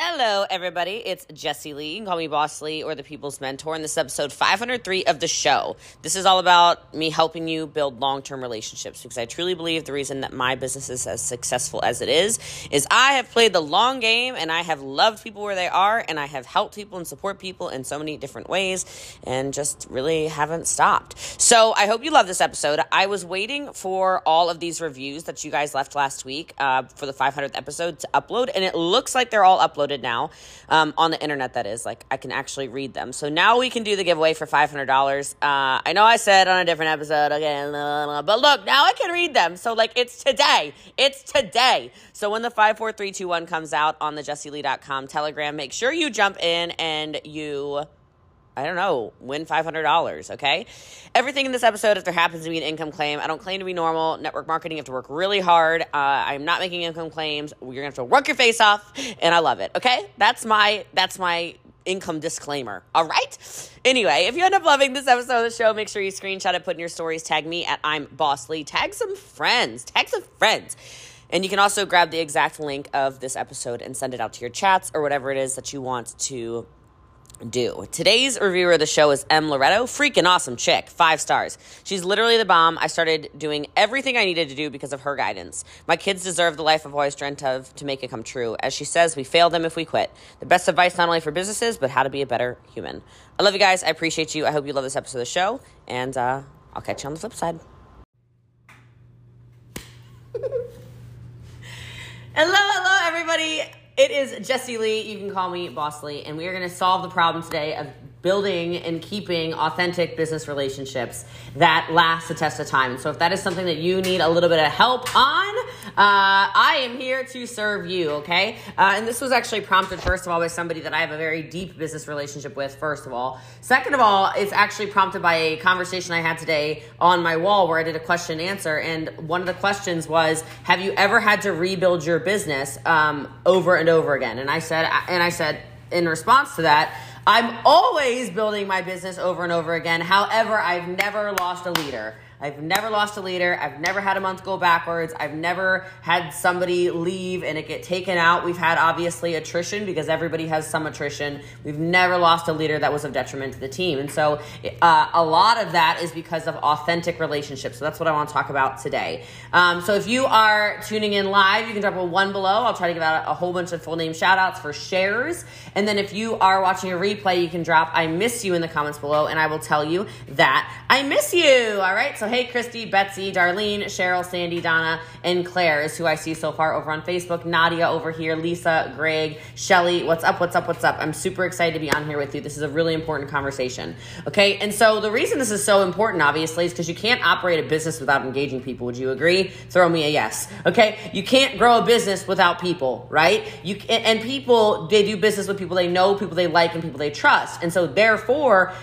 Hello, everybody. It's Jesse Lee. You can call me Boss Lee or the People's Mentor. And this is episode 503 of the show. This is all about me helping you build long term relationships because I truly believe the reason that my business is as successful as it is is I have played the long game and I have loved people where they are and I have helped people and support people in so many different ways and just really haven't stopped. So I hope you love this episode. I was waiting for all of these reviews that you guys left last week uh, for the 500th episode to upload, and it looks like they're all uploaded now um, on the internet. That is, like I can actually read them. So now we can do the giveaway for five hundred dollars. Uh, I know I said on a different episode, okay, but look, now I can read them. So like it's today. It's today. So when the five, four, three, two, one comes out on the JessieLee.com Telegram, make sure you jump in and you I don't know, win $500, okay? Everything in this episode, if there happens to be an income claim, I don't claim to be normal. Network marketing, you have to work really hard. Uh, I'm not making income claims. You're gonna have to work your face off, and I love it, okay? That's my, that's my income disclaimer. All right. Anyway, if you end up loving this episode of the show, make sure you screenshot it, put in your stories, tag me at I'm Boss Lee, tag some friends, tag some friends. And you can also grab the exact link of this episode and send it out to your chats or whatever it is that you want to do. Today's reviewer of the show is M. Loretto. Freaking awesome chick. Five stars. She's literally the bomb. I started doing everything I needed to do because of her guidance. My kids deserve the life I've always dreamt of to make it come true. As she says, we fail them if we quit. The best advice not only for businesses, but how to be a better human. I love you guys. I appreciate you. I hope you love this episode of the show. And uh, I'll catch you on the flip side. hello, hello, everybody. It is Jesse Lee. You can call me Boss Lee, and we are going to solve the problem today of building and keeping authentic business relationships that last the test of time. So if that is something that you need a little bit of help on, I am here to serve you, okay? Uh, and this was actually prompted, first of all, by somebody that I have a very deep business relationship with, first of all. Second of all, it's actually prompted by a conversation I had today on my wall where I did a question and answer. And one of the questions was, have you ever had to rebuild your business um, over and over again? And I said, and I said, in response to that, I'm always building my business over and over again. However, I've never lost a leader. I've never lost a leader. I've never had a month go backwards. I've never had somebody leave and it get taken out. We've had obviously attrition because everybody has some attrition. We've never lost a leader that was of detriment to the team. And so uh, a lot of that is because of authentic relationships. So that's what I want to talk about today. Um, so if you are tuning in live, you can drop a one below. I'll try to give out a, whole bunch of full name shout outs for shares. And then if you are watching a replay, you can drop I miss you in the comments below and I will tell you that I miss you. All right. So hey, Christy, Betsy, Darlene, Cheryl, Sandy, Donna, and Claire is who I see so far over on Facebook. Nadia over here, Lisa, Greg, Shelly. What's up? What's up? What's up? I'm super excited to be on here with you. This is a really important conversation. Okay. And so the reason this is so important, obviously, is because you can't operate a business without engaging people. Would you agree? Throw me a yes. Okay. You can't grow a business without people, right? You and people, they do business with people they know, people they like, and people they trust. And so therefore,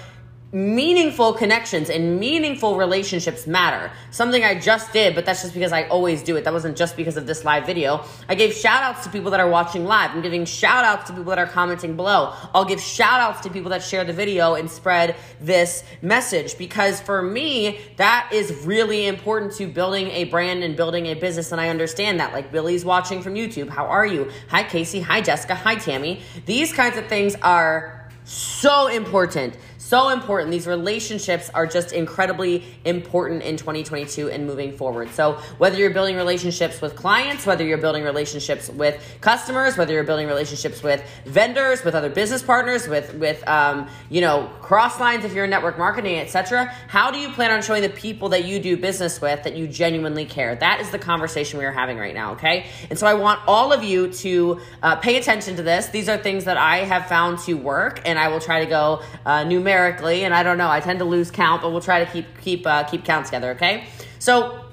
meaningful connections and meaningful relationships matter. Something I just did, but that's just because I always do it. That wasn't just because of this live video. I gave shout outs to people that are watching live. I'm giving shout outs to people that are commenting below. I'll give shout outs to people that share the video and spread this message because for me, that is really important to building a brand and building a business. And I understand that. Like Billy's watching from YouTube. How are you? Hi, Casey. Hi, Jessica. Hi, Tammy. These kinds of things are so important so important. These relationships are just incredibly important in 2022 and moving forward. So, whether you're building relationships with clients, whether you're building relationships with customers, whether you're building relationships with vendors, with other business partners, with with um, you know cross lines if you're in network marketing, etc. How do you plan on showing the people that you do business with that you genuinely care? That is the conversation we are having right now. Okay, and so I want all of you to uh, pay attention to this. These are things that I have found to work, and I will try to go uh, numerically, and I don't know, I tend to lose count, but we'll try to keep keep uh, keep count together. Okay, so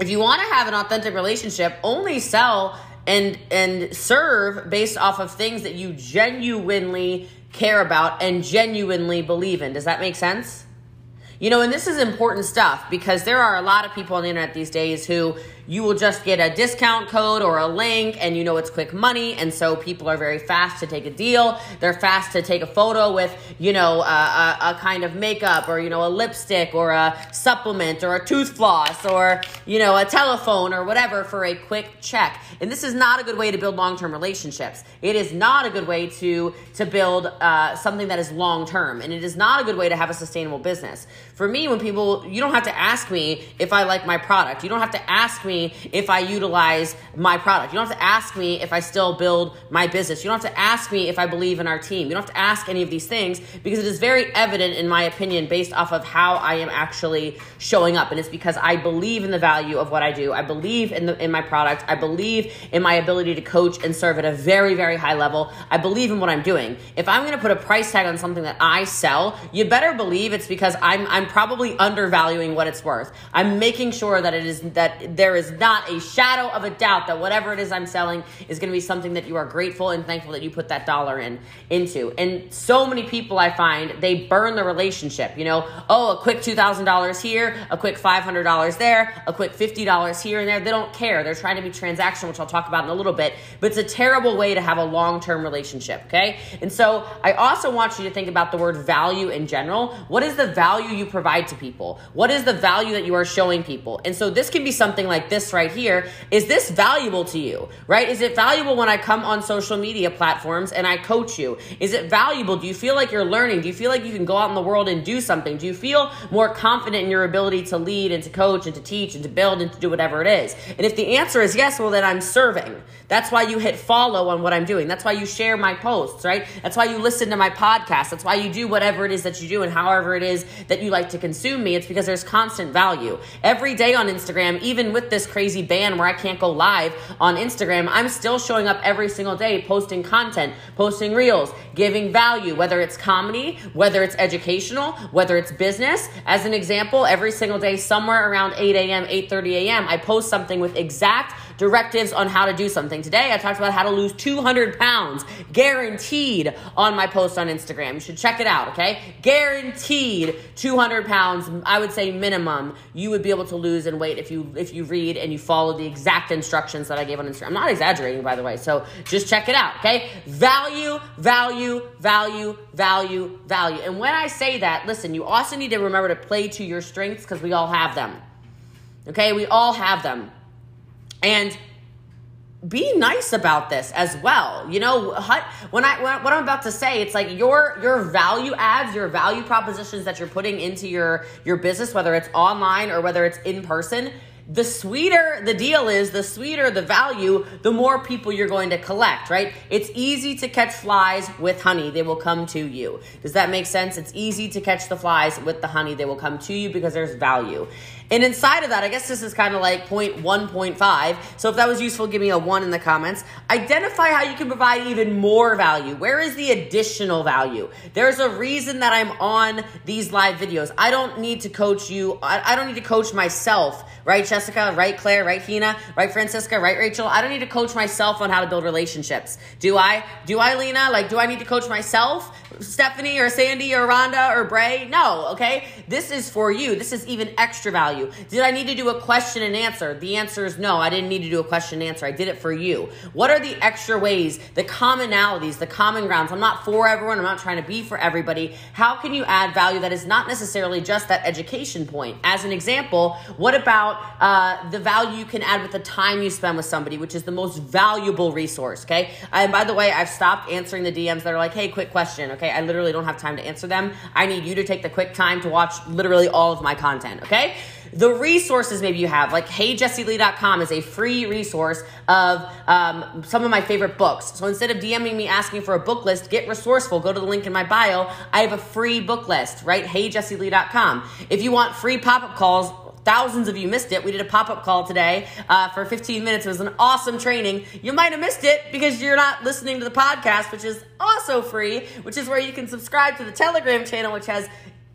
if you want to have an authentic relationship, only sell and and serve based off of things that you genuinely care about and genuinely believe in. Does that make sense? You know, and this is important stuff because there are a lot of people on the internet these days who you will just get a discount code or a link and you know it's quick money. And so people are very fast to take a deal. They're fast to take a photo with, you know, a, a, a kind of makeup or, you know, a lipstick or a supplement or a tooth floss or, you know, a telephone or whatever for a quick check. And this is not a good way to build long term relationships. It is not a good way to, to build uh, something that is long term. And it is not a good way to have a sustainable business. For me, when people, you don't have to ask me if I like my product. You don't have to ask me if I utilize my product. You don't have to ask me if I still build my business. You don't have to ask me if I believe in our team. You don't have to ask any of these things because it is very evident, in my opinion, based off of how I am actually showing up. And it's because I believe in the value of what I do. I believe in the in my product. I believe in my ability to coach and serve at a very, very high level. I believe in what I'm doing. If I'm going to put a price tag on something that I sell, you better believe it's because I'm I'm probably undervaluing what it's worth. I'm making sure that it is that there is not a shadow of a doubt that whatever it is I'm selling is going to be something that you are grateful and thankful that you put that dollar in into. And so many people I find they burn the relationship. You know, oh, a quick two thousand dollars here, a quick five hundred dollars there, a quick fifty dollars here and there. They don't care. They're trying to be transactional, which I'll talk about in a little bit. But it's a terrible way to have a long term relationship. Okay, and so I also want you to think about the word value in general. What is the value you provide to people? What is the value that you are showing people? And so this can be something like this right here. Is this valuable to you? Right? Is it valuable when I come on social media platforms and I coach you? Is it valuable? Do you feel like you're learning? Do you feel like you can go out in the world and do something? Do you feel more confident in your ability to lead and to coach and to teach and to build and to do whatever it is? And if the answer is yes, well, then I'm serving. That's why you hit follow on what I'm doing. That's why you share my posts, right? That's why you listen to my podcast. That's why you do whatever it is that you do and however it is that you like to consume me. It's because there's constant value. Every day on Instagram, even with this crazy ban where I can't go live on Instagram, I'm still showing up every single day, posting content, posting reels, giving value, whether it's comedy, whether it's educational, whether it's business. As an example, every single day, somewhere around 8 a.m., 8:30 a.m., I post something with exact directives on how to do something. Today, I talked about how to lose 200 pounds, guaranteed on my post on Instagram. You should check it out, okay? Guaranteed 200 pounds, I would say minimum, you would be able to lose in weight if you if you read and you follow the exact instructions that I gave on Instagram. I'm not exaggerating, by the way, so just check it out, okay? Value, value, value, value, value. And when I say that, listen, you also need to remember to play to your strengths because we all have them. Okay, we all have them. And be nice about this as well. You know, when I what I'm about to say, it's like your your value adds, your value propositions that you're putting into your your business, whether it's online or whether it's in person. The sweeter the deal is, the sweeter the value, the more people you're going to collect, right? It's easy to catch flies with honey. They will come to you. Does that make sense? It's easy to catch the flies with the honey. They will come to you because there's value. And inside of that, I guess this is kind of like point 1.5. So if that was useful, give me a one in the comments. Identify how you can provide even more value. Where is the additional value? There's a reason that I'm on these live videos. I don't need to coach you. I don't need to coach myself, right, Jessica? Right, Claire? Right, Hina? Right, Francisca? Right, Rachel? I don't need to coach myself on how to build relationships. Do I? Do I, Lena? Like, do I need to coach myself? Stephanie or Sandy or Rhonda or Bray? No, okay? This is for you. This is even extra value value. Did I need to do a question and answer? The answer is no, I didn't need to do a question and answer. I did it for you. What are the extra ways, the commonalities, the common grounds? I'm not for everyone, I'm not trying to be for everybody. How can you add value that is not necessarily just that education point? As an example, what about uh, the value you can add with the time you spend with somebody, which is the most valuable resource, okay? And by the way, I've stopped answering the DMs that are like, hey, quick question, okay? I literally don't have time to answer them. I need you to take the quick time to watch literally all of my content, okay? The resources maybe you have, like heyjessielee.com is a free resource of um, some of my favorite books. So instead of DMing me asking for a book list, get resourceful. Go to the link in my bio. I have a free book list, right? Heyjessielee.com. If you want free pop up calls, thousands of you missed it. We did a pop up call today uh, for 15 minutes. It was an awesome training. You might have missed it because you're not listening to the podcast, which is also free, which is where you can subscribe to the Telegram channel, which has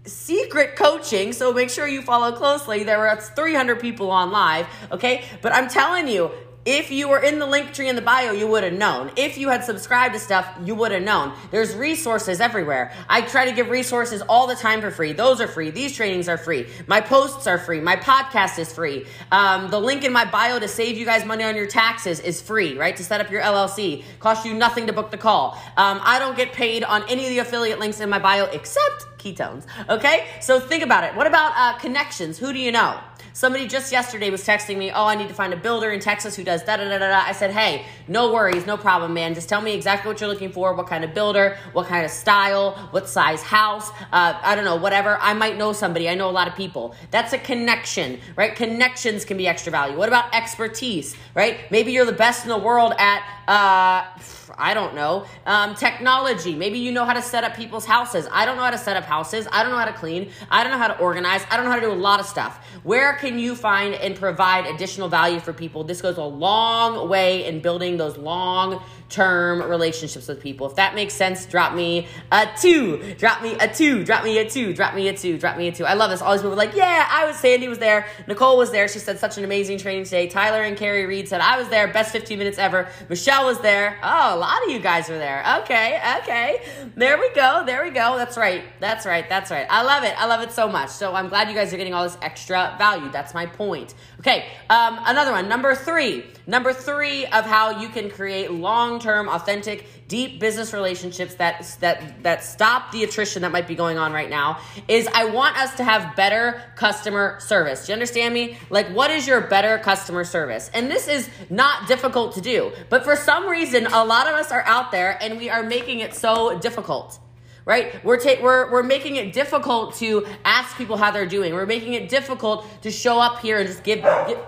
secret coaching, so make sure you follow closely. There were 300 people on live, okay? But I'm telling you, If you were in the link tree in the bio, you would have known. If you had subscribed to stuff, you would have known. There's resources everywhere. I try to give resources all the time for free. Those are free. These trainings are free. My posts are free. My podcast is free. Um, the link in my bio to save you guys money on your taxes is free, right? To set up your LLC. Cost you nothing to book the call. Um, I don't get paid on any of the affiliate links in my bio except ketones. Okay? So think about it. What about uh, connections? Who do you know? Somebody just yesterday was texting me, oh, I need to find a builder in Texas who does da da da da da. I said, hey, no worries, no problem, man. Just tell me exactly what you're looking for, what kind of builder, what kind of style, what size house, uh, I don't know, whatever. I might know somebody. I know a lot of people. That's a connection, right? Connections can be extra value. What about expertise, right? Maybe you're the best in the world at, uh, I don't know, um, technology. Maybe you know how to set up people's houses. I don't know how to set up houses. I don't know how to clean. I don't know how to organize. I don't know how to do a lot of stuff. Where can you find and provide additional value for people? This goes a long way in building those long term relationships with people. If that makes sense, drop me a two. Drop me a two. Drop me a two. Drop me a two. Drop me a two. I love this. All these people were like, yeah, I was, Sandy was there. Nicole was there. She said such an amazing training today. Tyler and Carrie Reed said, I was there. Best 15 minutes ever. Michelle was there. Oh, a lot of you guys were there. Okay. Okay. There we go. There we go. That's right. That's right. That's right. I love it. I love it so much. So I'm glad you guys are getting all this extra value. That's my point. Okay. Um, another one. Number three. Number three of how you can create long term, authentic, deep business relationships that, that, that stop the attrition that might be going on right now is I want us to have better customer service. Do you understand me? Like, what is your better customer service? And this is not difficult to do, but for some reason, a lot of us are out there and we are making it so difficult right? We're, ta- we're, we're making it difficult to ask people how they're doing. We're making it difficult to show up here and just give, give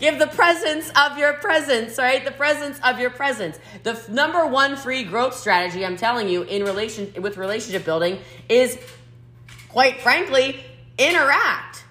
Give the presence of your presence, right? The presence of your presence. The f- number one free growth strategy I'm telling you in relation with relationship building is quite frankly, interact.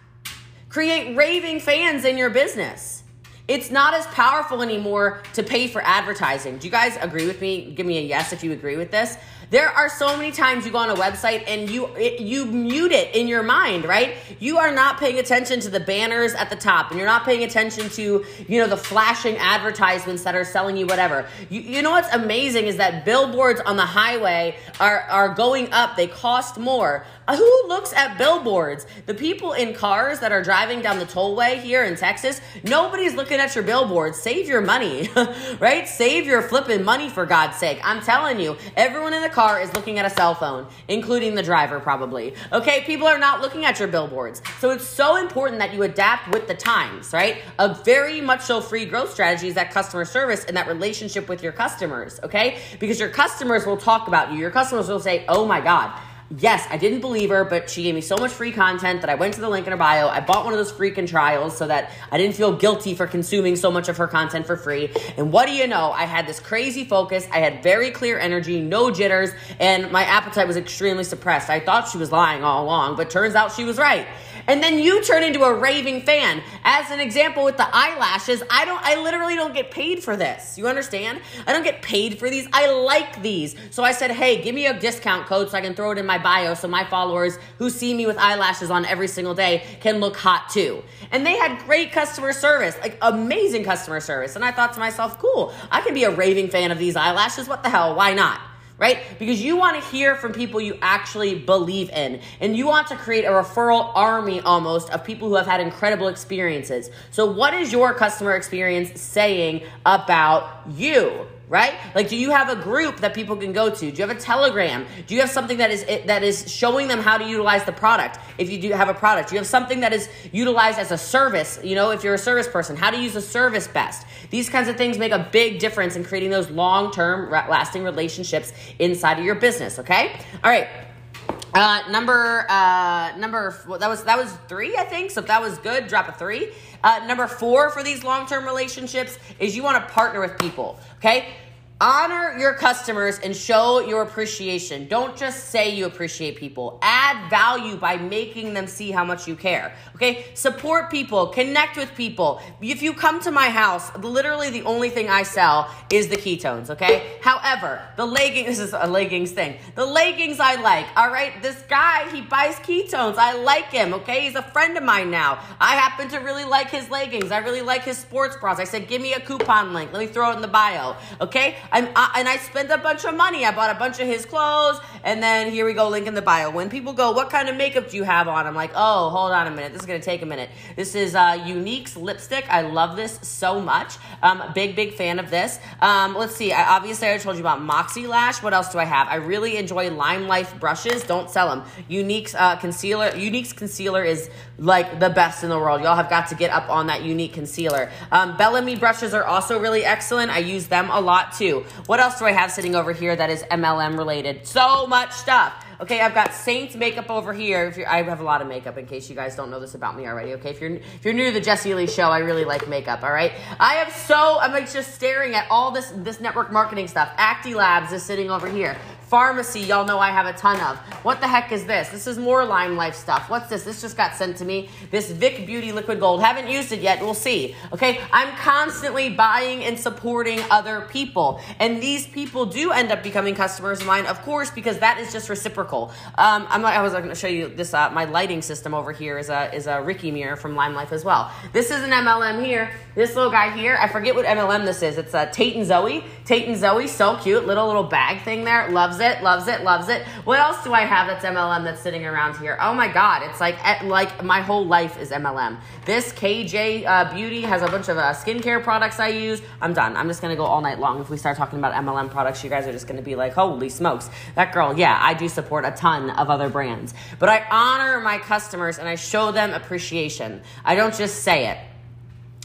Create raving fans in your business. It's not as powerful anymore to pay for advertising. Do you guys agree with me? Give me a yes if you agree with this. There are so many times you go on a website and you it, you mute it in your mind, right? You are not paying attention to the banners at the top, and you're not paying attention to you know the flashing advertisements that are selling you whatever. You, you know what's amazing is that billboards on the highway are are going up. They cost more. Who looks at billboards? The people in cars that are driving down the tollway here in Texas, nobody's looking at your billboards. Save your money, right? Save your flipping money for God's sake. I'm telling you, everyone in the car is looking at a cell phone, including the driver probably. Okay, people are not looking at your billboards. So it's so important that you adapt with the times, right? A very much so free growth strategy is that customer service and that relationship with your customers, okay? Because your customers will talk about you. Your customers will say, "Oh my god, yes, I didn't believe her, but she gave me so much free content that I went to the link in her bio. I bought one of those freaking trials so that I didn't feel guilty for consuming so much of her content for free. And what do you know? I had this crazy focus. I had very clear energy, no jitters, and my appetite was extremely suppressed. I thought she was lying all along, but turns out she was right and then you turn into a raving fan. As an example with the eyelashes, I don't I literally don't get paid for this. You understand? I don't get paid for these. I like these. So I said, "Hey, give me a discount code so I can throw it in my bio so my followers who see me with eyelashes on every single day can look hot too." And they had great customer service, like amazing customer service. And I thought to myself, "Cool. I can be a raving fan of these eyelashes. What the hell? Why not?" Right? Because you want to hear from people you actually believe in. And you want to create a referral army almost of people who have had incredible experiences. So, what is your customer experience saying about you? Right? Like, do you have a group that people can go to? Do you have a Telegram? Do you have something that is that is showing them how to utilize the product? If you do have a product, do you have something that is utilized as a service? You know, if you're a service person, how to use a service best? These kinds of things make a big difference in creating those long-term, lasting relationships inside of your business. Okay, all right. Uh, number uh, number well, that was that was three, I think. So if that was good, drop a three. Uh, number four for these long term relationships is you want to partner with people. Okay, honor your customers and show your appreciation. Don't just say you appreciate people. Add value by making them see how much you care. Okay? Support people, connect with people. If you come to my house, literally the only thing I sell is the ketones, okay? However, the leggings, this is a leggings thing. The leggings I like, all right? This guy, he buys ketones. I like him, okay? He's a friend of mine now. I happen to really like his leggings. I really like his sports bras. I said, give me a coupon link. Let me throw it in the bio, okay? I'm, I, and I spent a bunch of money. I bought a bunch of his clothes, and then here we go, link in the bio. When people go, what kind of makeup do you have on? I'm like, oh, hold on a minute. This is gonna take a minute. This is uh, Younique's lipstick. I love this so much. Um, big, big fan of this. Um, let's see. I, obviously, I told you about Moxie Lash. What else do I have? I really enjoy Lime Life brushes. Don't sell them. Younique's uh, concealer. Younique's concealer is like the best in the world. Y'all have got to get up on that Younique concealer. Um, Bellamy brushes are also really excellent. I use them a lot too. What else do I have sitting over here that is MLM related? So much stuff. Okay, I've got Seint makeup over here. I have a lot of makeup in case you guys don't know this about me already. Okay, if you're if you're new to the Jesse Lee show, I really like makeup. All right, I have so I'm like just staring at all this this network marketing stuff. Acti Labs is sitting over here. Farmasi, y'all know I have a ton of. What the heck is this? This is more Lime Life stuff. What's this? This just got sent to me. This Vic Beauty Liquid Gold. Haven't used it yet. We'll see. Okay, I'm constantly buying and supporting other people, and these people do end up becoming customers of mine, of course, because that is just reciprocal. Um, I'm I was going to show you this. Uh, my lighting system over here is a is a Riki mirror from Lime Life as well. This is an MLM here. This little guy here. I forget what MLM this is. It's a Tate and Zoe. Tate and Zoe, so cute. Little little bag thing there. Loves it, loves it, loves it. What else do I have that's MLM that's sitting around here? Oh my God, it's like eh, like my whole life is MLM. This KJ uh, Beauty has a bunch of uh, skincare products I use. I'm done. I'm just gonna go all night long. If we start talking about MLM products, you guys are just gonna be like, holy smokes, that girl. Yeah, I do support a ton of other brands, but I honor my customers and I show them appreciation. I don't just say it.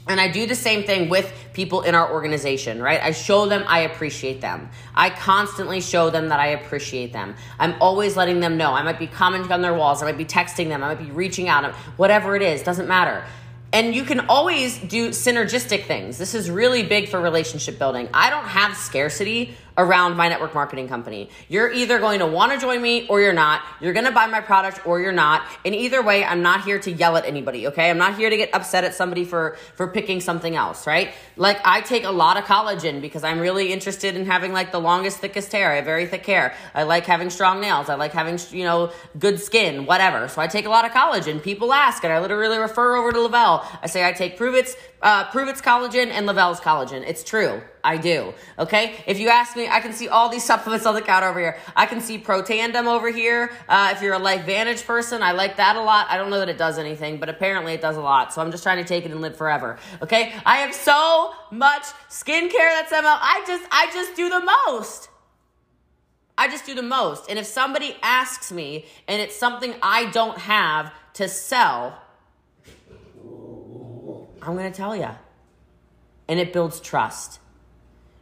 And I do the same thing with people in our organization, right? I show them I appreciate them. I constantly show them that I appreciate them. I'm always letting them know. I might be commenting on their walls, I might be texting them, I might be reaching out, whatever it is, doesn't matter. And you can always do synergistic things. This is really big for relationship building. I don't have scarcity around my network marketing company. You're either going to want to join me or you're not. You're going to buy my product or you're not. And either way, I'm not here to yell at anybody, okay? I'm not here to get upset at somebody for for picking something else, right? Like I take a lot of collagen because I'm really interested in having like the longest thickest hair. I have very thick hair. I like having strong nails. I like having, you know, good skin, whatever. So I take a lot of collagen. People ask and I literally refer over to Le-Vel. I say I take Pruvit's uh, It's collagen and Le-Vel's collagen. It's true. I do. Okay. If you ask me, I can see all these supplements on the counter over here. I can see Protandim over here. Uh, if you're a LifeVantage person, I like that a lot. I don't know that it does anything, but apparently it does a lot. So I'm just trying to take it and live forever. Okay. I have so much skincare that's ML. I just, I just do the most. I just do the most. And if somebody asks me and it's something I don't have to sell, I'm going to tell you. And it builds trust.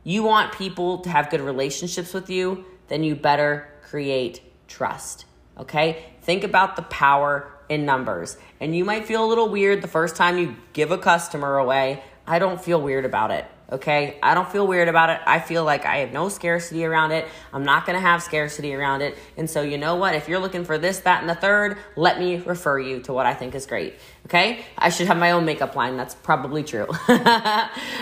You want people to have good relationships with you, then you better create trust. Okay? Think about the power in numbers. And you might feel a little weird the first time you give a customer away. I don't feel weird about it. Okay, I don't feel weird about it. I feel like I have no scarcity around it. I'm not gonna have scarcity around it. And so, you know what? If you're looking for this, that, and the third, let me refer you to what I think is great. Okay, I should have my own makeup line. That's probably true. All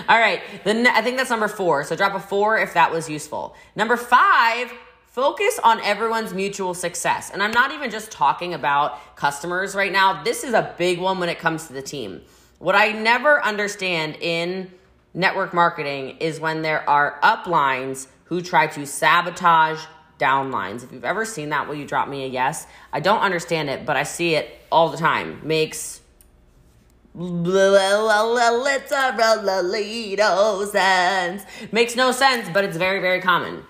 right, then I think that's number four. So drop a four if that was useful. Number five, focus on everyone's mutual success. And I'm not even just talking about customers right now. This is a big one when it comes to the team. What I never understand in network marketing is when there are uplines who try to sabotage downlines. If you've ever seen that, will you drop me a yes? I don't understand it, but I see it all the time. Makes sense. Makes no sense, but it's very, very common.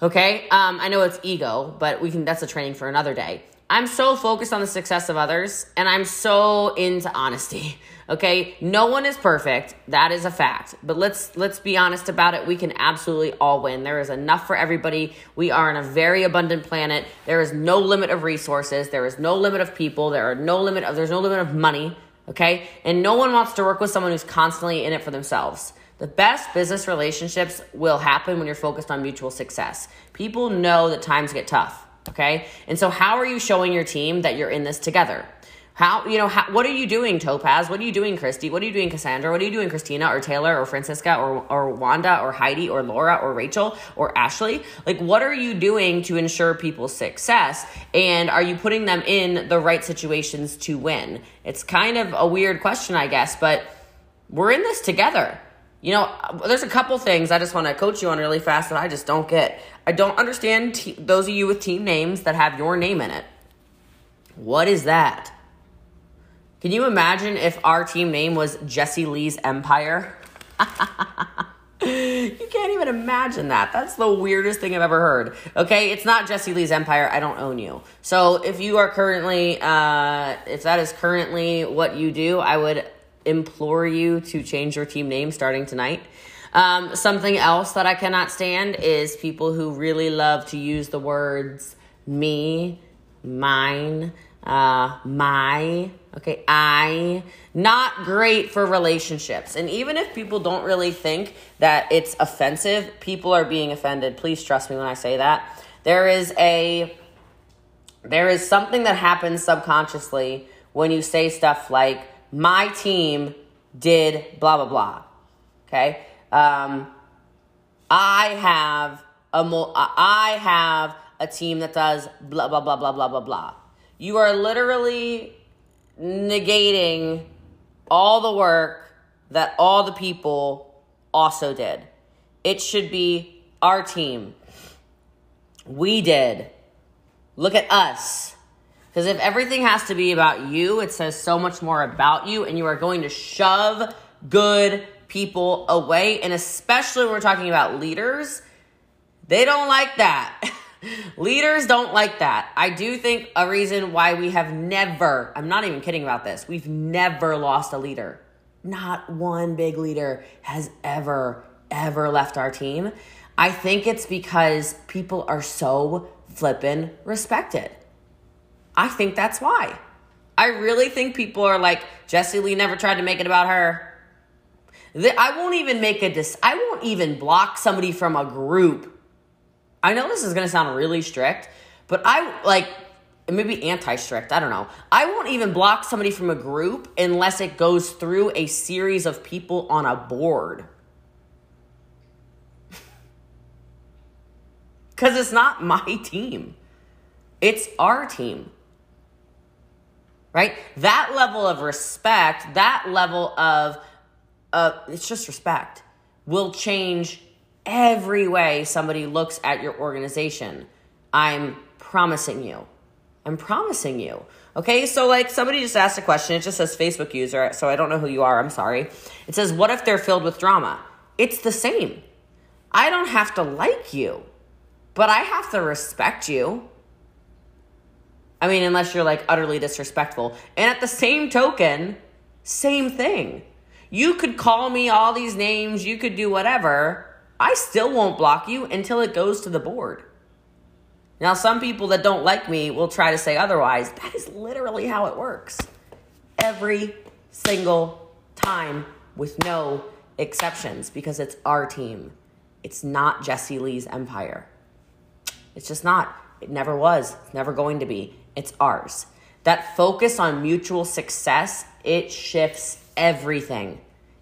Okay? Um, I know it's ego, but we can that's a training for another day. I'm so focused on the success of others and I'm so into honesty. Okay? No one is perfect. That is a fact. But let's let's be honest about it. We can absolutely all win. There is enough for everybody. We are on a very abundant planet. There is no limit of resources. There is no limit of people. There are no limit of there's no limit of money, okay? And no one wants to work with someone who's constantly in it for themselves. The best business relationships will happen when you're focused on mutual success. People know that times get tough Okay. And so, how are you showing your team that you're in this together? How, you know, how, what are you doing, Topaz? What are you doing, Christy? What are you doing, Cassandra? What are you doing, Christina or Taylor or Francisca or, or Wanda or Heidi or Laura or Rachel or Ashley? Like, what are you doing to ensure people's success? And are you putting them in the right situations to win? It's kind of a weird question, I guess, but we're in this together. You know, there's a couple things I just want to coach you on really fast that I just don't get. I don't understand te- those of you with team names that have your name in it. What is that? Can you imagine if our team name was Jesse Lee's Empire? you can't even imagine that. That's the weirdest thing I've ever heard. Okay, it's not Jesse Lee's Empire. I don't own you. So if you are currently, uh, if that is currently what you do, I would implore you to change your team name starting tonight. Um, something else that I cannot stand is people who really love to use the words me, mine, uh, my, okay, I. Not great for relationships. And even if people don't really think that it's offensive, people are being offended. Please trust me when I say that. There is a there is something that happens subconsciously when you say stuff like my team did blah blah blah. Okay? Um, I have a mo- I have a team that does blah blah blah blah blah blah blah. You are literally negating all the work that all the people also did. It should be our team. We did. Look at us. Because if everything has to be about you, it says so much more about you, and you are going to shove good people away. And especially when we're talking about leaders, they don't like that. Leaders don't like that. I do think a reason why we have never, I'm not even kidding about this, we've never lost a leader. Not one big leader has ever, ever left our team. I think it's because people are so flippin' respected. I think that's why. I really think people are like, Jesse Lee never tried to make it about her. I won't even make a dis. I won't even block somebody from a group I know this is going to sound really strict, but I like it maybe anti strict. I don't know. I won't even block somebody from a group unless it goes through a series of people on a board. Because it's not my team, it's our team. Right? That level of respect, that level of, uh, it's just respect, will change every way somebody looks at your organization. I'm promising you. I'm promising you. Okay, so like somebody just asked a question. It just says Facebook user, so I don't know who you are. I'm sorry. It says, What if they're filled with drama? It's the same. I don't have to like you, but I have to respect you. I mean, unless you're like utterly disrespectful. And at the same token, same thing. You could call me all these names, you could do whatever I still won't block you until it goes to the board. Now, some people that don't like me will try to say otherwise. That is literally how it works. Every single time with no exceptions because it's our team. It's not Jesse Lee's empire. It's just not. It never was. It's never going to be. It's ours. That focus on mutual success, it shifts everything.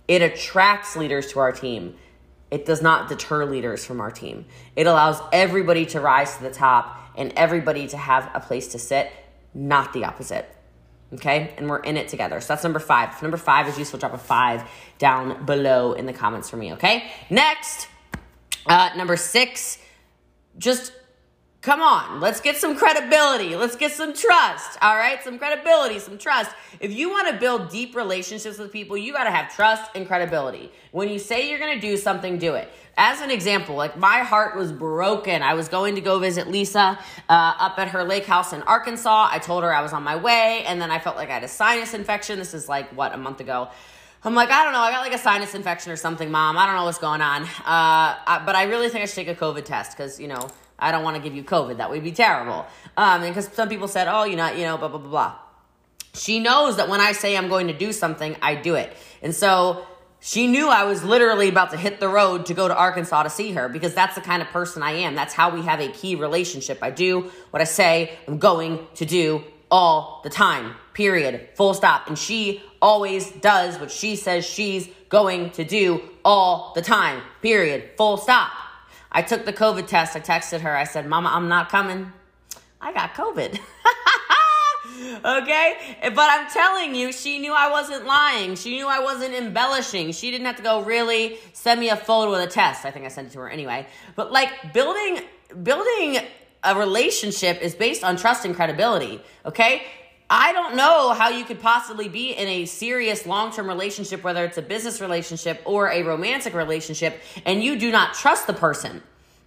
It attracts leaders to our team. It does not deter leaders from our team. It allows everybody to rise to the top and everybody to have a place to sit, not the opposite. Okay? And we're in it together. So that's number five. If number five is useful, drop a five down below in the comments for me. Okay? Next, uh, number six, just Come on, let's get some credibility. Let's get some trust. All right, some credibility, some trust. If you want to build deep relationships with people, you got to have trust and credibility. When you say you're going to do something, do it. As an example, like my heart was broken. I was going to go visit Lisa uh, up at her lake house in Arkansas. I told her I was on my way, and then I felt like I had a sinus infection. This is like, what, a month ago. I'm like, I don't know. I got like a sinus infection or something, mom. I don't know what's going on. Uh, I, but I really think I should take a COVID test because, you know, I don't want to give you COVID. That would be terrible. Um, because some people said, oh, you're not, you know, blah, blah, blah, blah. She knows that when I say I'm going to do something, I do it. And so she knew I was literally about to hit the road to go to Arkansas to see her because that's the kind of person I am. That's how we have a key relationship. I do what I say I'm going to do all the time, period, full stop. And she always does what she says she's going to do all the time, period, full stop. I took the COVID test. I texted her. I said, Mama, I'm not coming. I got COVID. okay? But I'm telling you, she knew I wasn't lying. She knew I wasn't embellishing. She didn't have to go really send me a photo of the test. I think I sent it to her anyway. But like building building a relationship is based on trust and credibility, okay? I don't know how you could possibly be in a serious long term relationship, whether it's a business relationship or a romantic relationship, and you do not trust the person.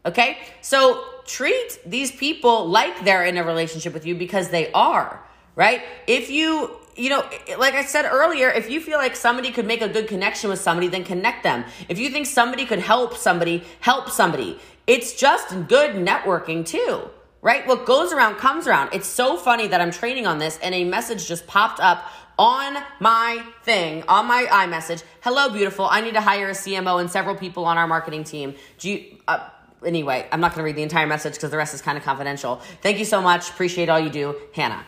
Okay? So treat these people like they're in a relationship with you because they are, right? If you you know, like I said earlier, if you feel like somebody could make a good connection with somebody, then connect them. If you think somebody could help somebody, help somebody. It's just good networking too right? What goes around comes around. It's so funny that I'm training on this and a message just popped up on my thing, on my iMessage. Hello, beautiful. I need to hire a CMO and several people on our marketing team. Do you, uh, anyway, I'm not going to read the entire message because the rest is kind of confidential. Thank you so much. Appreciate all you do, Hannah.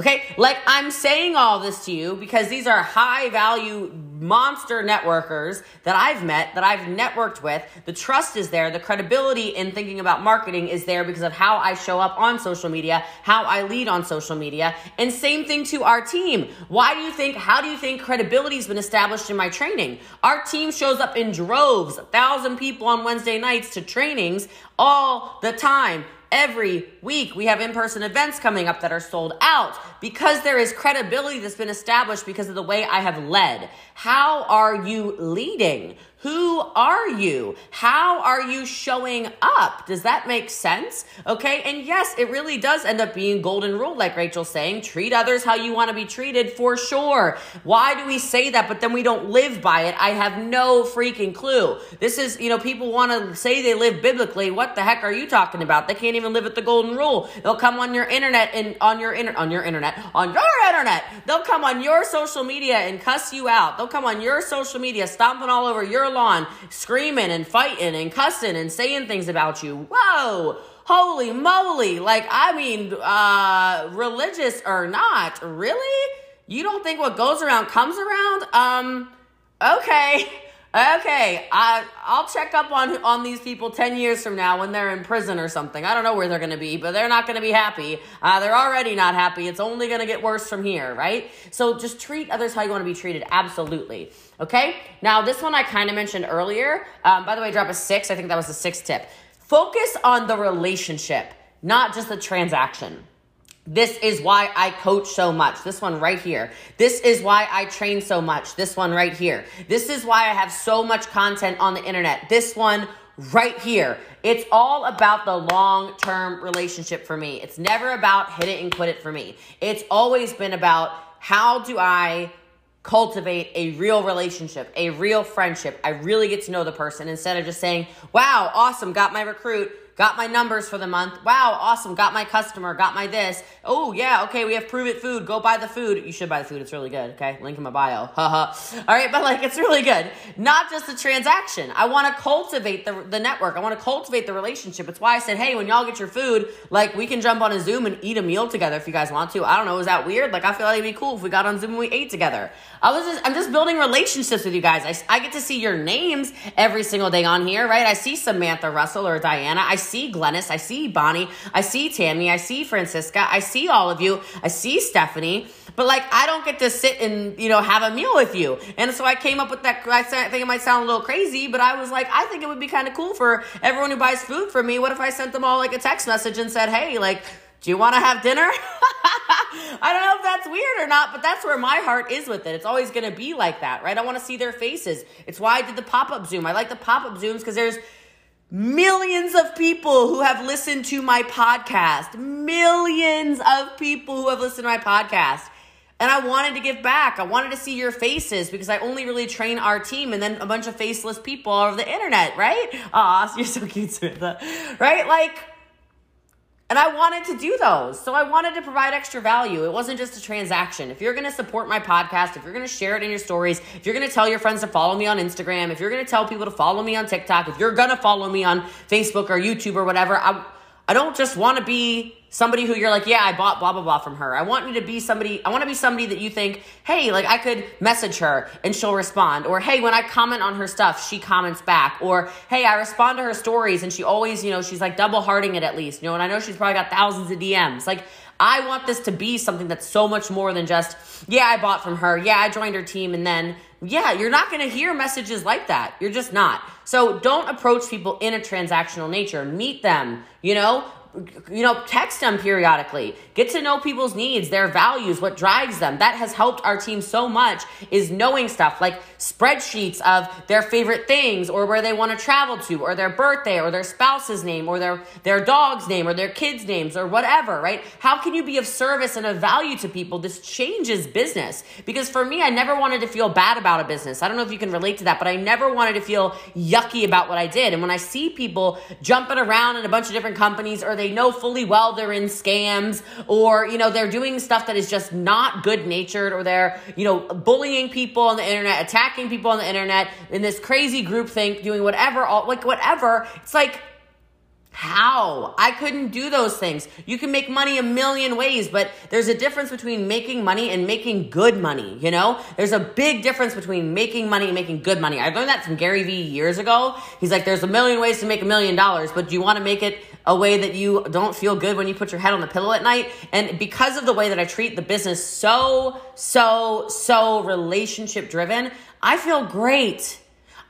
Okay, like I'm saying all this to you because these are high value monster networkers that I've met, that I've networked with. The trust is there, the credibility in thinking about marketing is there because of how I show up on social media, how I lead on social media, and same thing to our team. Why do you think, how do you think credibility has been established in my training? Our team shows up in droves, a thousand people on Wednesday nights to trainings all the time every week we have in-person events coming up that are sold out because there is credibility that's been established because of the way I have led. How are you leading? Who are you? How are you showing up? Does that make sense? Okay. And yes, it really does end up being golden rule, like Rachel's saying. Treat others how you want to be treated for sure. Why do we say that, but then we don't live by it? I have no freaking clue. This is, you know, people want to say they live biblically. What the heck are you talking about? They can't even live at the golden rule. They'll come on your internet and on your inter- on your internet, on your internet. They'll come on your social media and cuss you out. They'll come on your social media, stomping all over your lawn, screaming and fighting and cussing and saying things about you. Whoa! Holy moly! Like, I mean, uh, religious or not, really? You don't think what goes around comes around? Um, okay. Okay, I I'll check up on on these people ten years from now when they're in prison or something. I don't know where they're to be, but they're not to be happy. Uh, they're already not happy. It's only to get worse from here, right? So just treat others how you want to be treated. Absolutely. Okay. Now this one I kind of mentioned earlier. Um, by the way, drop a six. I think that was the sixth tip. Focus on the relationship, not just the transaction. This is why I coach so much. This one right here. This is why I train so much. This one right here. This is why I have so much content on the internet. This one right here. It's all about the long term relationship for me. It's never about hit it and quit it for me. It's always been about how do I cultivate a real relationship, a real friendship. I really get to know the person instead of just saying, wow, awesome, got my recruit got my numbers for the month. Wow, awesome. Got my customer, got my this. Oh, yeah, okay, we have Pruvit Food. Go buy the food. You should buy the food. It's really good, okay? Link in my bio. All right, but like, it's really good. Not just the transaction. I want to cultivate the, the network. I want to cultivate the relationship. It's why I said, hey, when y'all get your food, like, we can jump on a Zoom and eat a meal together if you guys want to. I don't know, is that weird? Like, I feel like it'd be cool if we got on Zoom and we ate together. I was just, I'm just building relationships with you guys. I, I get to see your names every single day on here, right? I see Samantha Russell or Diana. I see Glennis. I see Bonnie. I see Tammy. I see Francisca. I see all of you. I see Stephanie. But like, I don't get to sit and, you know, have a meal with you. And so I came up with that. I think it might sound a little crazy, but I was like, I think it would be kind of cool for everyone who buys food for me. What if I sent them all like a text message and said, hey, like, do you want to have dinner? I don't know if that's weird or not, but that's where my heart is with it. It's always going to be like that, right? I want to see their faces. It's why I did the pop up Zoom. I like the pop up Zooms because there's millions of people who have listened to my podcast, millions of people who have listened to my podcast. And I wanted to give back. I wanted to see your faces because I only really train our team and then a bunch of faceless people over the internet, right? Aw, you're so cute, Samantha. Right? Like, And I wanted to do those. So I wanted to provide extra value. It wasn't just a transaction. If you're going to support my podcast, if you're going to share it in your stories, if you're going to tell your friends to follow me on Instagram, if you're going to tell people to follow me on TikTok, if you're going to follow me on Facebook or YouTube or whatever, I, I don't just want to be somebody who you're like, yeah, I bought blah blah blah from her. I want you to be somebody. I want to be somebody that you think, hey, like I could message her and she'll respond, or hey, when I comment on her stuff, she comments back, or hey, I respond to her stories and she always, you know, she's like double hearting it at least, you know, and I know she's probably got thousands of DMs, like. I want this to be something that's so much more than just, yeah, I bought from her. Yeah, I joined her team. And then, yeah, you're not going to hear messages like that. You're just not. So don't approach people in a transactional nature. Meet them, you know, you know, text them periodically. Get to know people's needs, their values, what drives them. That has helped our team so much is knowing stuff like spreadsheets of their favorite things or where they want to travel to or their birthday or their spouse's name or their their dog's name or their kids' names or whatever, right? How can you be of service and of value to people? This changes business. Because for me, I never wanted to feel bad about a business. I don't know if you can relate to that, but I never wanted to feel yucky about what I did. And when I see people jumping around in a bunch of different companies or they know fully well they're in scams or, you know, they're doing stuff that is just not good natured or they're, you know, bullying people on the internet, attacking people on the internet in this crazy group think, doing whatever, all, like whatever. It's like, how? I couldn't do those things. You can make money a million ways, but there's a difference between making money and making good money, you know? There's a big difference between making money and making good money. I learned that from Gary Vee years ago. He's like, there's a million ways to make a million dollars, but do you want to make it a way that you don't feel good when you put your head on the pillow at night? And because of the way that I treat the business so, so, so relationship driven, I feel great.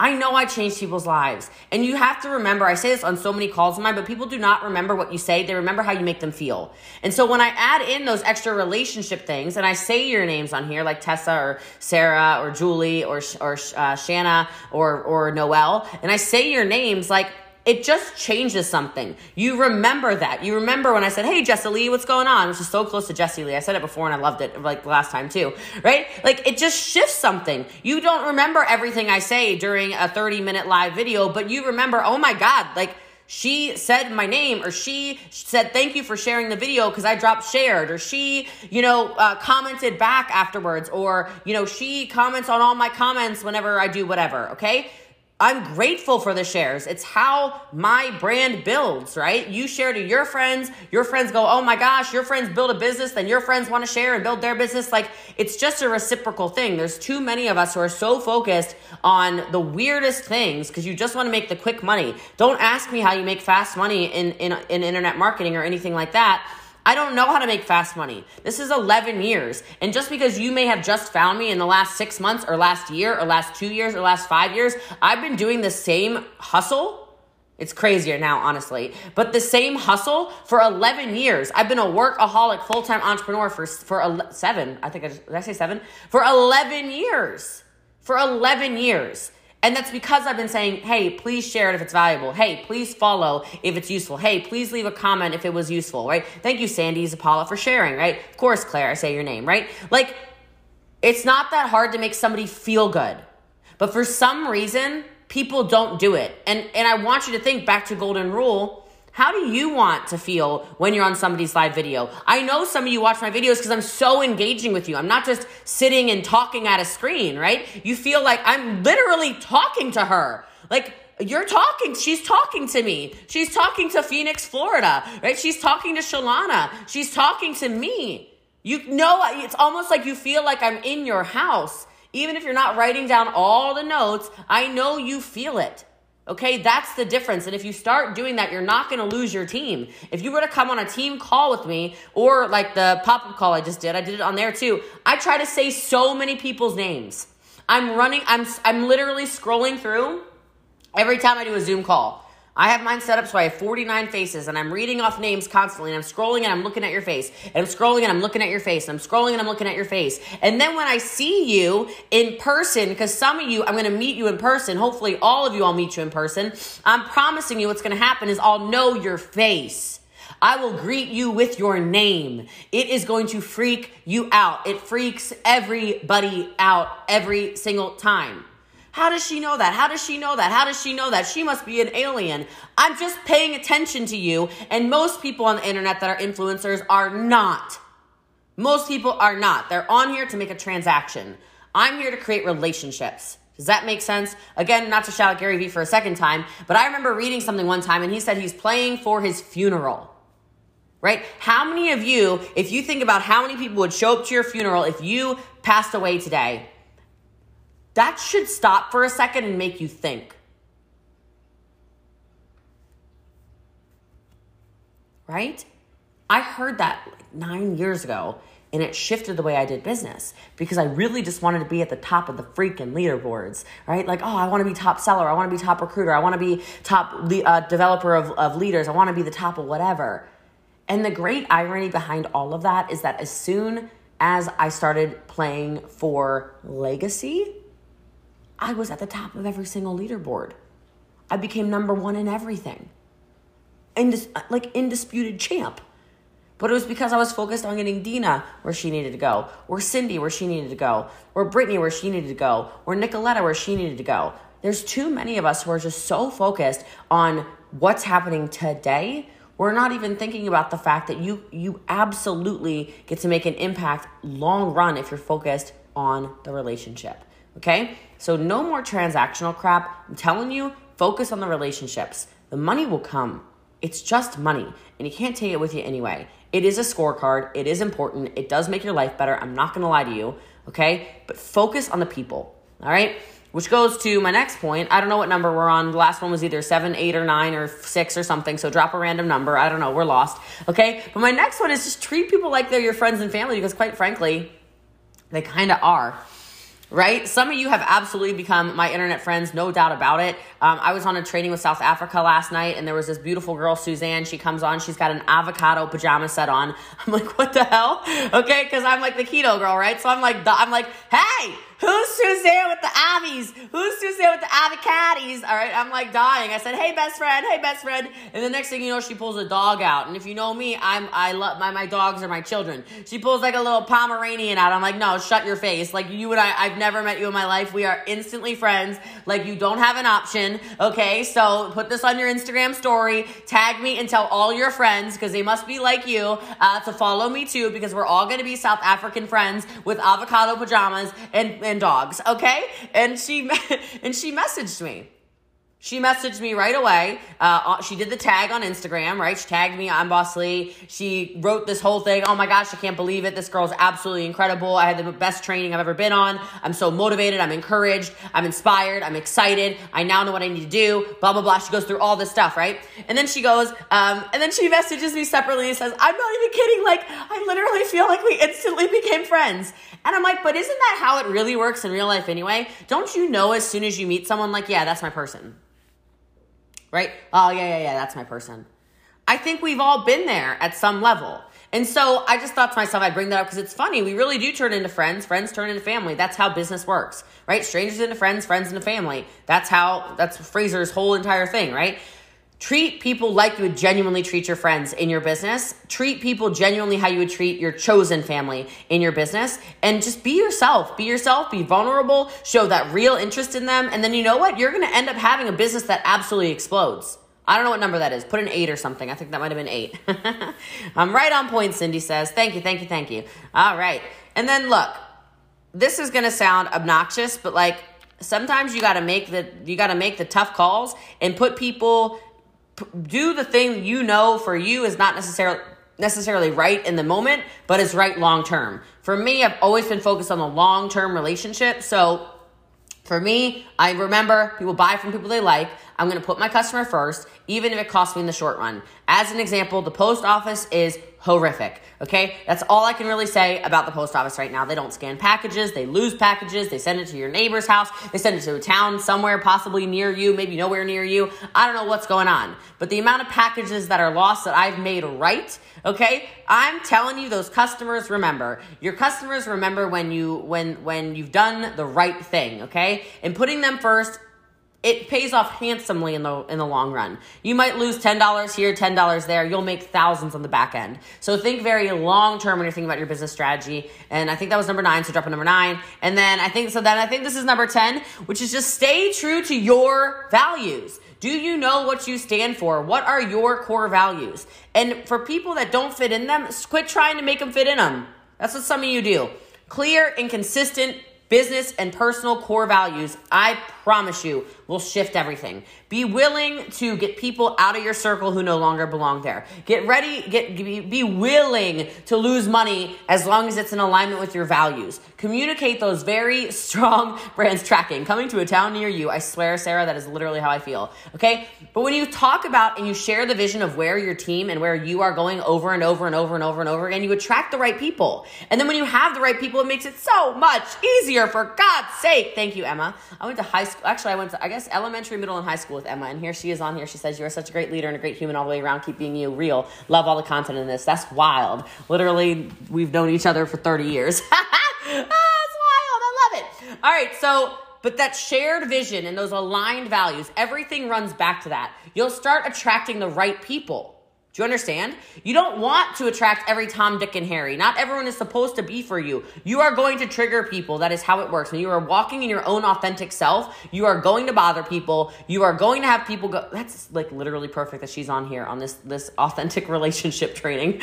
I know I changed people's lives. And you have to remember, I say this on so many calls of mine, but people do not remember what you say. They remember how you make them feel. And so when I add in those extra relationship things and I say your names on here, like Tessa or Sarah or Julie or, or uh, Shanna or, or Noel, and I say your names, like, it just changes something. You remember that. You remember when I said, Hey, Jessie Lee, what's going on? Which is so close to Jesse Lee. I said it before and I loved it like last time too, right? Like it just shifts something. You don't remember everything I say during a 30 minute live video, but you remember, oh my God, like, she said my name or she said thank you for sharing the video because i dropped shared or she you know uh, commented back afterwards or you know she comments on all my comments whenever i do whatever okay I'm grateful for the shares. It's how my brand builds, right? You share to your friends, your friends go, oh my gosh, your friends build a business, then your friends want to share and build their business. Like it's just a reciprocal thing. There's too many of us who are so focused on the weirdest things because you just want to make the quick money. Don't ask me how you make fast money in, in, in internet marketing or anything like that I don't know how to make fast money. This is 11 years. And just because you may have just found me in the last six months or last year or last two years or last five years, I've been doing the same hustle. It's crazier now, honestly, but the same hustle for 11 years. I've been a workaholic full time entrepreneur for, for seven. I think I just, did I say seven? For 11 years. For 11 years. And that's because I've been saying, hey, please share it if it's valuable. Hey, please follow if it's useful. Hey, please leave a comment if it was useful, right? Thank you, Sandy Zapala, for sharing, right? Of course, Claire, I say your name, right? Like, it's not that hard to make somebody feel good. But for some reason, people don't do it. And and I want you to think back to golden rule how do you want to feel when you're on somebody's live video? I know some of you watch my videos because I'm so engaging with you. I'm not just sitting and talking at a screen, right? You feel like I'm literally talking to her. Like, you're talking. She's talking to me. She's talking to Phoenix, Florida, right? She's talking to Shalana. She's talking to me. You know, it's almost like you feel like I'm in your house. Even if you're not writing down all the notes, I know you feel it. Okay, that's the difference. And if you start doing that, you're not going to lose your team. If you were to come on a team call with me, or like the pop up call I just did, I did it on there too. I try to say so many people's names. I'm running, I'm, I'm literally scrolling through every time I do a Zoom call. I have mine set up so I have 49 faces and I'm reading off names constantly and I'm scrolling and I'm looking at your face and I'm scrolling and I'm looking at your face and I'm scrolling and I'm looking at your face. And then when I see you in person, because some of you, I'm going to meet you in person. Hopefully all of you, I'll meet you in person. I'm promising you what's going to happen is I'll know your face. I will greet you with your name. It is going to freak you out. It freaks everybody out every single time How does she know that? How does she know that? How does she know that? She must be an alien. I'm just paying attention to you. And most people on the internet that are influencers are not. Most people are not. They're on here to make a transaction. I'm here to create relationships. Does that make sense? Again, not to shout at Gary Vee for a second time, but I remember reading something one time and he said he's playing for his funeral. Right? How many of you, if you think about how many people would show up to your funeral if you passed away today, that should stop for a second and make you think. Right? I heard that like nine years ago and it shifted the way I did business because I really just wanted to be at the top of the freaking leaderboards, right? Like, oh, I want to be top seller, I want to be top recruiter, I want to be top le- uh, developer of, of leaders, I want to be the top of whatever. And the great irony behind all of that is that as soon as I started playing for legacy, I was at the top of every single leaderboard. I became number one in everything. Indis- like indisputed champ. But it was because I was focused on getting Dina where she needed to go, or Cindy where she needed to go, or Brittany where she needed to go, or Nicoletta where she needed to go. There's too many of us who are just so focused on what's happening today. We're not even thinking about the fact that you you absolutely get to make an impact long run if you're focused on the relationship. Okay? So no more transactional crap. I'm telling you, focus on the relationships. The money will come. It's just money, and you can't take it with you anyway. It is a scorecard. It is important. It does make your life better. I'm not going to lie to you, okay? But focus on the people, all right? Which goes to my next point. I don't know what number we're on. The last one was either seven, eight, or nine, or six, or something. So drop a random number. I don't know. We're lost, okay? But my next one is just treat people like they're your friends and family because, quite frankly, they kind of are right? Some of you have absolutely become my internet friends, no doubt about it. Um, I was on a training with South Africa last night, and there was this beautiful girl, Suzanne. She comes on, she's got an avocado pajama set on. I'm like, what the hell? Okay, because I'm like the keto girl, right? So I'm like, I'm like, hey, Who's Suzanne with the Abbies? Who's Suzanne with the avocados? All right, I'm like dying. I said, "Hey, best friend. Hey, best friend." And the next thing you know, she pulls a dog out. And if you know me, I'm I love my my dogs are my children. She pulls like a little Pomeranian out. I'm like, "No, shut your face." Like you and I, I've never met you in my life. We are instantly friends. Like you don't have an option. Okay, so put this on your Instagram story. Tag me and tell all your friends because they must be like you uh, to follow me too because we're all to be South African friends with avocado pajamas and and dogs, okay? And she and she messaged me. She messaged me right away. Uh, uh, she did the tag on Instagram, right? She tagged me, I'm Boss Lee. She wrote this whole thing. Oh my gosh, I can't believe it. This girl's absolutely incredible. I had the best training I've ever been on. I'm so motivated. I'm encouraged. I'm inspired. I'm excited. I now know what I need to do. Blah, blah, blah. She goes through all this stuff, right? And then she goes, um, and then she messages me separately and says, I'm not even kidding. Like, I literally feel like we instantly became friends. And I'm like, but isn't that how it really works in real life anyway? Don't you know as soon as you meet someone, like, yeah, that's my person? Right? Oh, yeah, yeah, yeah, that's my person. I think we've all been there at some level. And so I just thought to myself, I'd bring that up because it's funny. We really do turn into friends. Friends turn into family. That's how business works, right? Strangers into friends, friends into family. That's how, that's Fraser's whole entire thing, right? Treat people like you would genuinely treat your friends in your business. Treat people genuinely how you would treat your chosen family in your business. And just be yourself. Be yourself. Be vulnerable. Show that real interest in them. And then you know what? You're going to end up having a business that absolutely explodes. I don't know what number that is. Put an eight or something. I think that might have been eight. I'm right on point, Cindy says. Thank you, thank you, thank you. All right. And then look, this is going to sound obnoxious, but like sometimes you got to make the you got to make the tough calls and put people do the thing you know for you is not necessarily necessarily right in the moment, but is right long term. For me, I've always been focused on the long term relationship. So for me, I remember people buy from people they like. I'm going to put my customer first, even if it costs me in the short run. As an example, the post office is horrific. Okay, that's all I can really say about the post office right now. They don't scan packages, they lose packages, they send it to your neighbor's house, they send it to a town somewhere possibly near you, maybe nowhere near you. I don't know what's going on. But the amount of packages that are lost that I've made right, okay? I'm telling you those customers remember. Your customers remember when you when when you've done the right thing, okay? And putting them first it pays off handsomely in the in the long run. You might lose ten dollars here, ten dollars there. You'll make thousands on the back end. So think very long term when you're thinking about your business strategy. And I think that was number nine. So drop a number nine. And then I think so. Then I think this is number ten, which is just stay true to your values. Do you know what you stand for? What are your core values? And for people that don't fit in them, quit trying to make them fit in them. That's what some of you do. Clear and consistent business and personal core values, I promise you, will shift everything. Be willing to get people out of your circle who no longer belong there. Get ready, get be, willing to lose money as long as it's in alignment with your values. Communicate those very strong brands tracking. Coming to a town near you. I swear, Sarah, that is literally how I feel. Okay? But when you talk about and you share the vision of where your team and where you are going over and over and over and over and over again, you attract the right people. And then when you have the right people, it makes it so much easier for God's sake. Thank you, Emma. I went to high school. Actually, I went to, I guess, elementary, middle, and high school with Emma. And here she is on here. She says, You are such a great leader and a great human all the way around. Keep being you, real. Love all the content in this. That's wild. Literally, we've known each other for 30 years. ah, it's wild. I love it. All right. So, but that shared vision and those aligned values, everything runs back to that. You'll start attracting the right people. Do you understand? You don't want to attract every Tom, Dick, and Harry. Not everyone is supposed to be for you. You are going to trigger people. That is how it works. When you are walking in your own authentic self, you are going to bother people. You are going to have people go. That's like literally perfect that she's on here on this this authentic relationship training.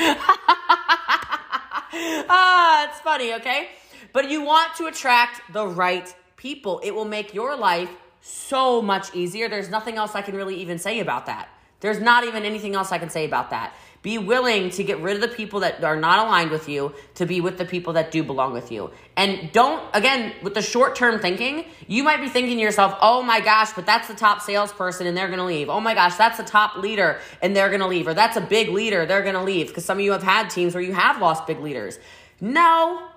ah, it's funny, okay? But you want to attract the right people. It will make your life so much easier. There's nothing else I can really even say about that. There's not even anything else I can say about that. Be willing to get rid of the people that are not aligned with you to be with the people that do belong with you. And don't, again, with the short term thinking, you might be thinking to yourself, oh my gosh, but that's the top salesperson and they're gonna leave. Oh my gosh, that's the top leader and they're gonna leave. Or that's a big leader, they're gonna leave. Because some of you have had teams where you have lost big leaders. No,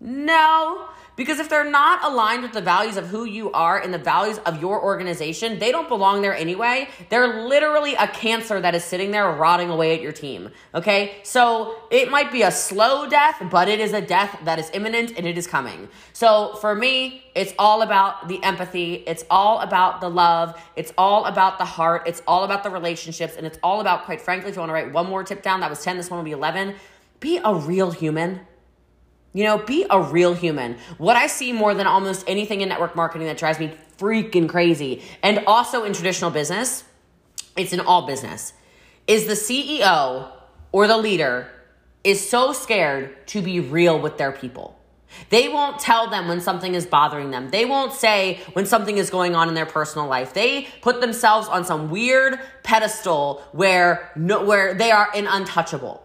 no. Because if they're not aligned with the values of who you are and the values of your organization, they don't belong there anyway. They're literally a cancer that is sitting there rotting away at your team. Okay? So it might be a slow death, but it is a death that is imminent and it is coming. So for me, it's all about the empathy. It's all about the love. It's all about the heart. It's all about the relationships. And it's all about, quite frankly, if you want to write one more tip down, that was 10, this one will be 11. Be a real human. You know, be a real human. What I see more than almost anything in network marketing that drives me freaking crazy, and also in traditional business, it's in all business, is the CEO or the leader is so scared to be real with their people. They won't tell them when something is bothering them. They won't say when something is going on in their personal life. They put themselves on some weird pedestal where no, where they are an untouchable.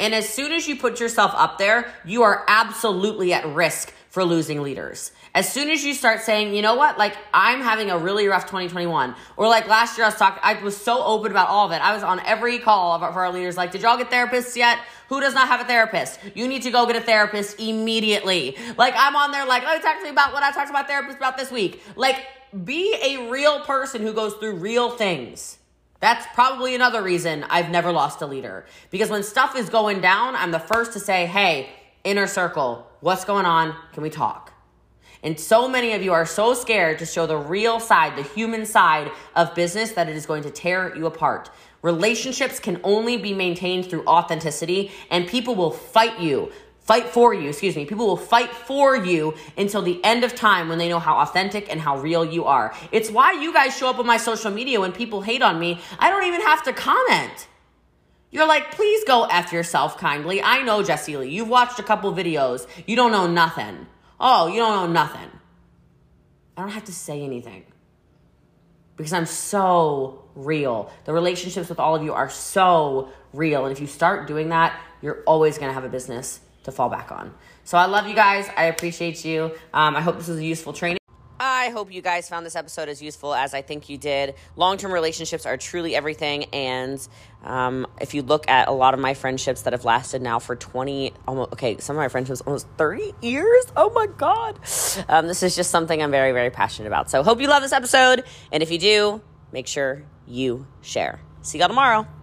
And as soon as you put yourself up there, you are absolutely at risk for losing leaders. As soon as you start saying, you know what, like I'm having a really rough 2021, or like last year I was talking, I was so open about all of it. I was on every call for our leaders, like, did y'all get therapists yet? Who does not have a therapist? You need to go get a therapist immediately. Like I'm on there, like, oh, talk to me about what I talked about therapists about this week. Like, be a real person who goes through real things. That's probably another reason I've never lost a leader. Because when stuff is going down, I'm the first to say, hey, inner circle, what's going on? Can we talk? And so many of you are so scared to show the real side, the human side of business, that it is going to tear you apart. Relationships can only be maintained through authenticity, and people will fight you fight for you, excuse me. People will fight for you until the end of time when they know how authentic and how real you are. It's why you guys show up on my social media when people hate on me. I don't even have to comment. You're like, please go F yourself kindly. I know Jesse Lee. You've watched a couple videos. You don't know nothing. Oh, you don't know nothing. I don't have to say anything because I'm so real. The relationships with all of you are so real. And if you start doing that, you're always going to have a business to fall back on. So I love you guys. I appreciate you. Um, I hope this was a useful training. I hope you guys found this episode as useful as I think you did. Long term relationships are truly everything. And um, if you look at a lot of my friendships that have lasted now for 20, almost, okay, some of my friendships almost 30 years. Oh my God. Um, this is just something I'm very, very passionate about. So hope you love this episode. And if you do, make sure you share. See y'all tomorrow.